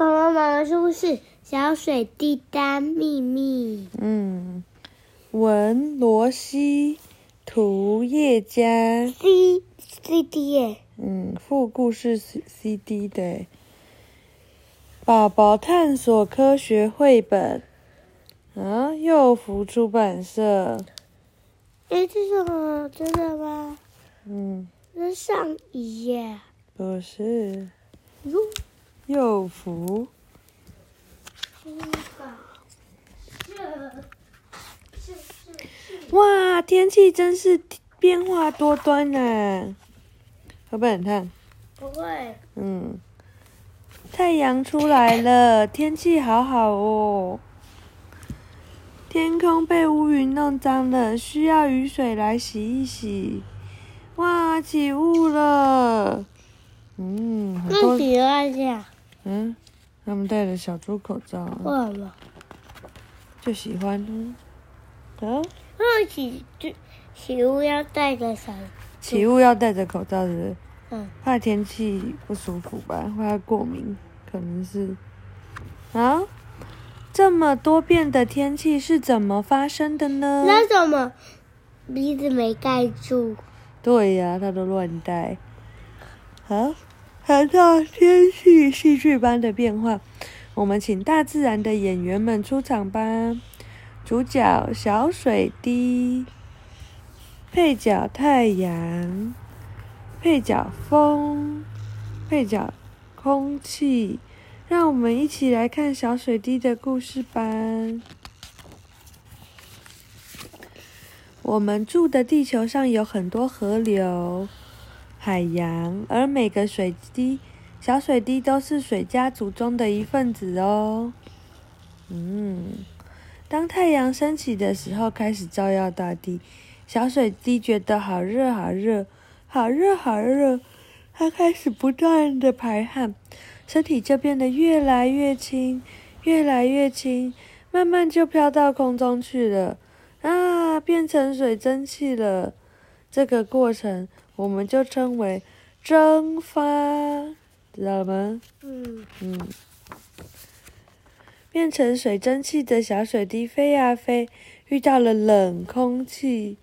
恐龙妈妈说故事：小水滴答秘密。嗯，文罗西，图叶家。C C D 耶，嗯，副故事 C C D 的。宝宝探索科学绘本。啊，幼福出版社。哎，这是什么？真的吗？嗯，这是上一页。不是。哟，幼福。哇，天气真是变化多端呢。会不会很烫？不会。嗯，太阳出来了，天气好好哦。天空被乌云弄脏了，需要雨水来洗一洗。哇，起雾了。嗯，很多。嗯，他们戴着小猪口罩，为什么？就喜欢。嗯，那起就起雾要戴着小。起雾要戴着口罩，是不是？嗯，怕天气不舒服吧，怕过敏，可能是。啊，这么多变的天气是怎么发生的呢？那怎么鼻子没盖住？对呀、他都乱戴。好，谈到天气戏剧般的变化，我们请大自然的演员们出场吧。主角小水滴，配角太阳，配角风，配角空气。让我们一起来看小水滴的故事吧。我们住的地球上有很多河流、海洋，而每个水滴、小水滴都是水家族中的一份子哦。嗯，当太阳升起的时候，开始照耀大地，小水滴觉得好热、好热、好热、好热，它开始不断的排汗，身体就变得越来越轻、越来越轻，慢慢就飘到空中去了。啊，变成水蒸气了。这个过程我们就称为蒸发，知道了吗？嗯，嗯，变成水蒸气的小水滴飞呀飞，遇到了冷空气，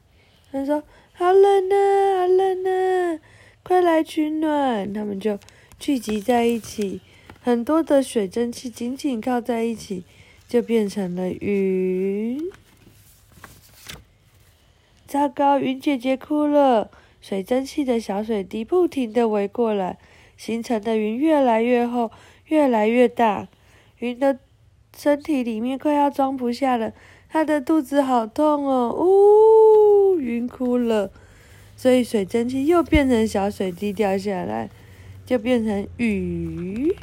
他说：“好冷啊，好冷啊，快来取暖！”他们就聚集在一起，很多的水蒸气紧紧靠在一起，就变成了云。糟糕，云姐姐哭了。水蒸气的小水滴不停地围过来，形成的云越来越厚，越来越大。云的身体里面快要装不下了，它的肚子好痛哦！呜，云哭了。所以水蒸气又变成小水滴掉下来，就变成雨。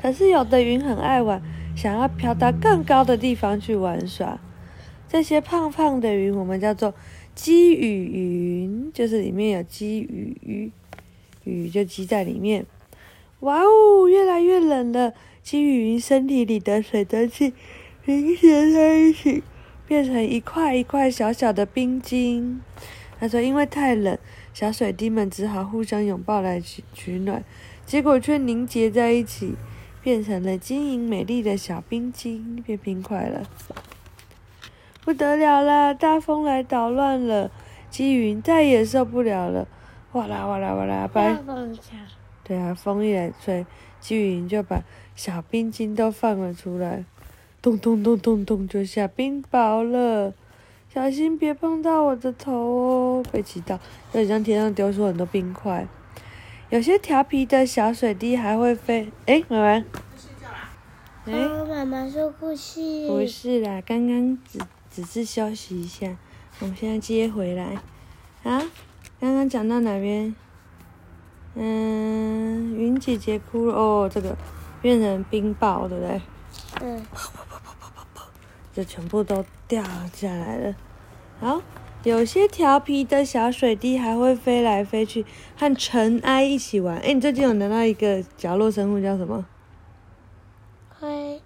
可是有的云很爱玩，想要飘到更高的地方去玩耍。这些胖胖的云，我们叫做积雨云，就是里面有积雨，雨就积在里面。哇哦，越来越冷了，积雨云身体里的水蒸气凝结在一起，变成一块一块小小的冰晶。他说，因为太冷，小水滴们只好互相拥抱来取取暖，结果却凝结在一起，变成了晶莹美丽的小冰晶，变冰块了。不得了啦！大风来捣乱了，积云再也受不了了，哗啦哗啦哗啦，把。对啊，风一来吹，积云就把小冰晶都放了出来，咚咚咚咚咚就下冰雹了。小心别碰到我的头哦！被气到，就像天上丢出很多冰块。有些调皮的小水滴还会飞。哎，妈妈，哎，哦，妈妈说故事。不是啦，刚刚只只是休息一下，我们现在接回来。啊，刚刚讲到哪边？嗯，云姐姐哭了哦，这个变成冰雹，对不对？嗯，就全部都掉下来了。好，有些调皮的小水滴还会飞来飞去，和尘埃一起玩。哎，你最近有拿到一个角落生物叫什么？灰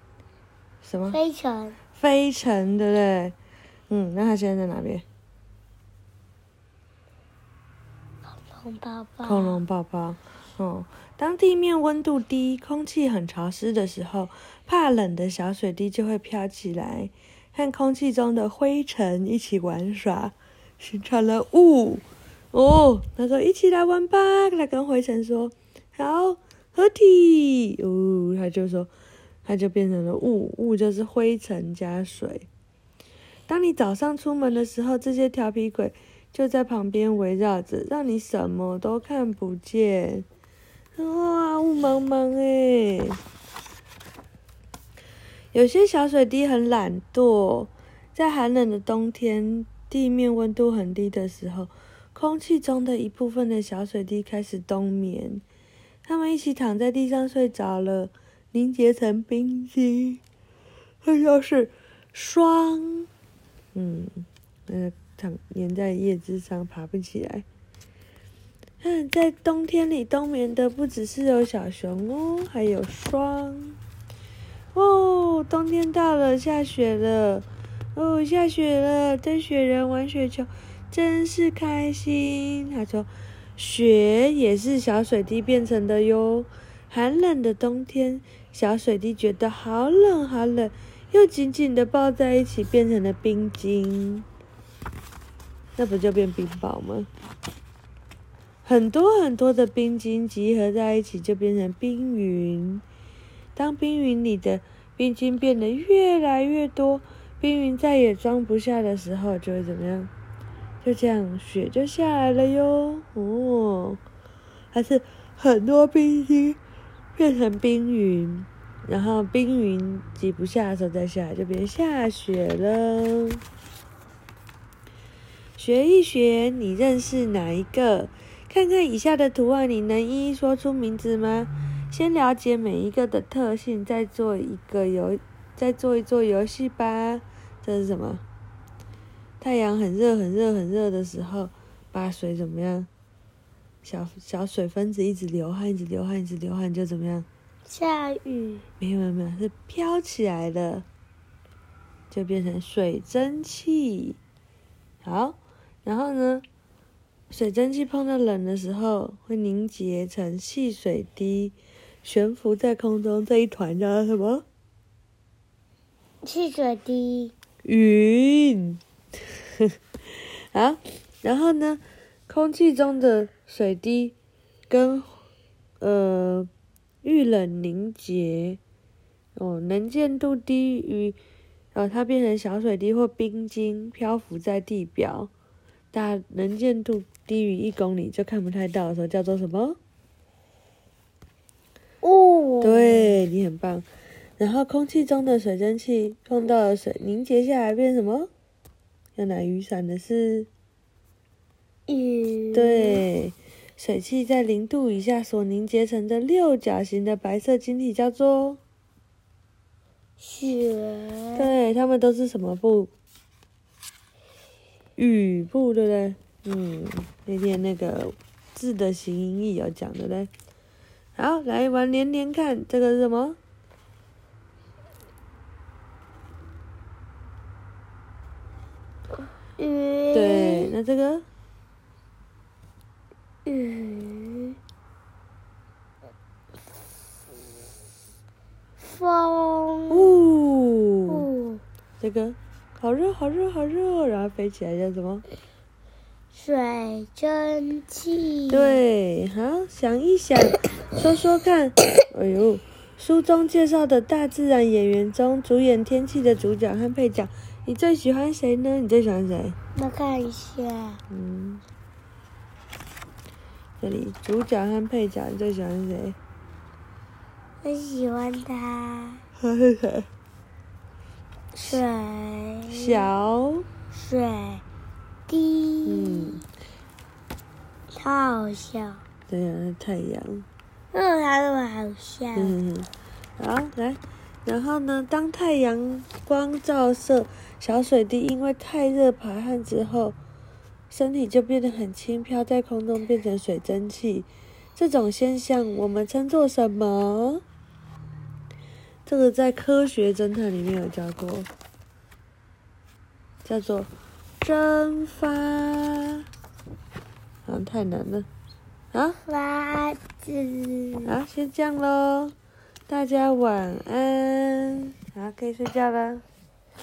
什么？飞尘。飞尘，对不对？嗯，那他现在在哪边？恐龙宝宝。恐龙宝宝。嗯，当地面温度低、空气很潮湿的时候，怕冷的小水滴就会飘起来，和空气中的灰尘一起玩耍，形成了雾。哦，他说：“一起来玩吧！”他跟灰尘说：“好，合体。”哦，他就说，它就变成了雾，雾就是灰尘加水。当你早上出门的时候，这些调皮鬼就在旁边围绕着，让你什么都看不见。哇，雾茫茫诶。有些小水滴很懒惰，在寒冷的冬天，地面温度很低的时候。空气中的一部分的小水滴开始冬眠，它们一起躺在地上睡着了，凝结成冰晶。它就是霜，嗯，呃，躺粘在叶子上爬不起来。嗯，在冬天里冬眠的不只是有小熊哦，还有霜。哦，冬天到了，下雪了。哦，下雪了，堆雪人玩雪球。真是开心，他说：“雪也是小水滴变成的哟。寒冷的冬天，小水滴觉得好冷好冷，又紧紧的抱在一起，变成了冰晶。那不就变冰雹吗？很多很多的冰晶集合在一起，就变成冰云。当冰云里的冰晶变得越来越多，冰云再也装不下的时候，就会怎么样？”就这样，雪就下来了哟。哦，还是很多冰晶变成冰云，然后冰云挤不下的时候再下，就变下雪了。学一学，你认识哪一个？看看以下的图案，你能一一说出名字吗？先了解每一个的特性，再做一个游，再做一做游戏吧。这是什么？太阳很热、很热、很热的时候，把水怎么样？小小水分子一直流汗、一直流汗、一直流汗，就怎么样？下雨？没有没有没有，是飘起来的，就变成水蒸气。好，然后呢？水蒸气碰到冷的时候，会凝结成细水滴，悬浮在空中，这一团叫什么？细水滴。云。好，然后呢？空气中的水滴跟呃遇冷凝结，哦，能见度低于，哦，它变成小水滴或冰晶漂浮在地表，大能见度低于一公里就看不太到的时候，叫做什么？哦，对你很棒。然后空气中的水蒸气碰到了水，凝结下来变什么？要拿雨伞的是雨，对，水汽在零度以下所凝结成的六角形的白色晶体叫做雪。对，它们都是什么布？雨布，对不对？嗯，那天那个字的形音义有讲的嘞。好，来玩连连看，这个是什么？雨对，那这个雨风雾，这个好热好热好热，然后飞起来叫什么？水蒸气。对，好，想一想，说说看。哎呦，书中介绍的大自然演员中，主演天气的主角和配角。你最喜欢谁呢？你最喜欢谁？我看一下。嗯，这里主角和配角，你最喜欢谁？我喜欢他。他 是谁？水。小。水。滴。嗯。他好笑。对啊，太阳。嗯，他那么好笑。嗯，好，来，然后呢？当太阳光照射。小水滴因为太热排汗之后，身体就变得很轻，飘在空中变成水蒸气。这种现象我们称作什么？这个在科学侦探里面有教过，叫做蒸发。好像太难了。啊，袜子。好，先这样喽，大家晚安，好，可以睡觉了。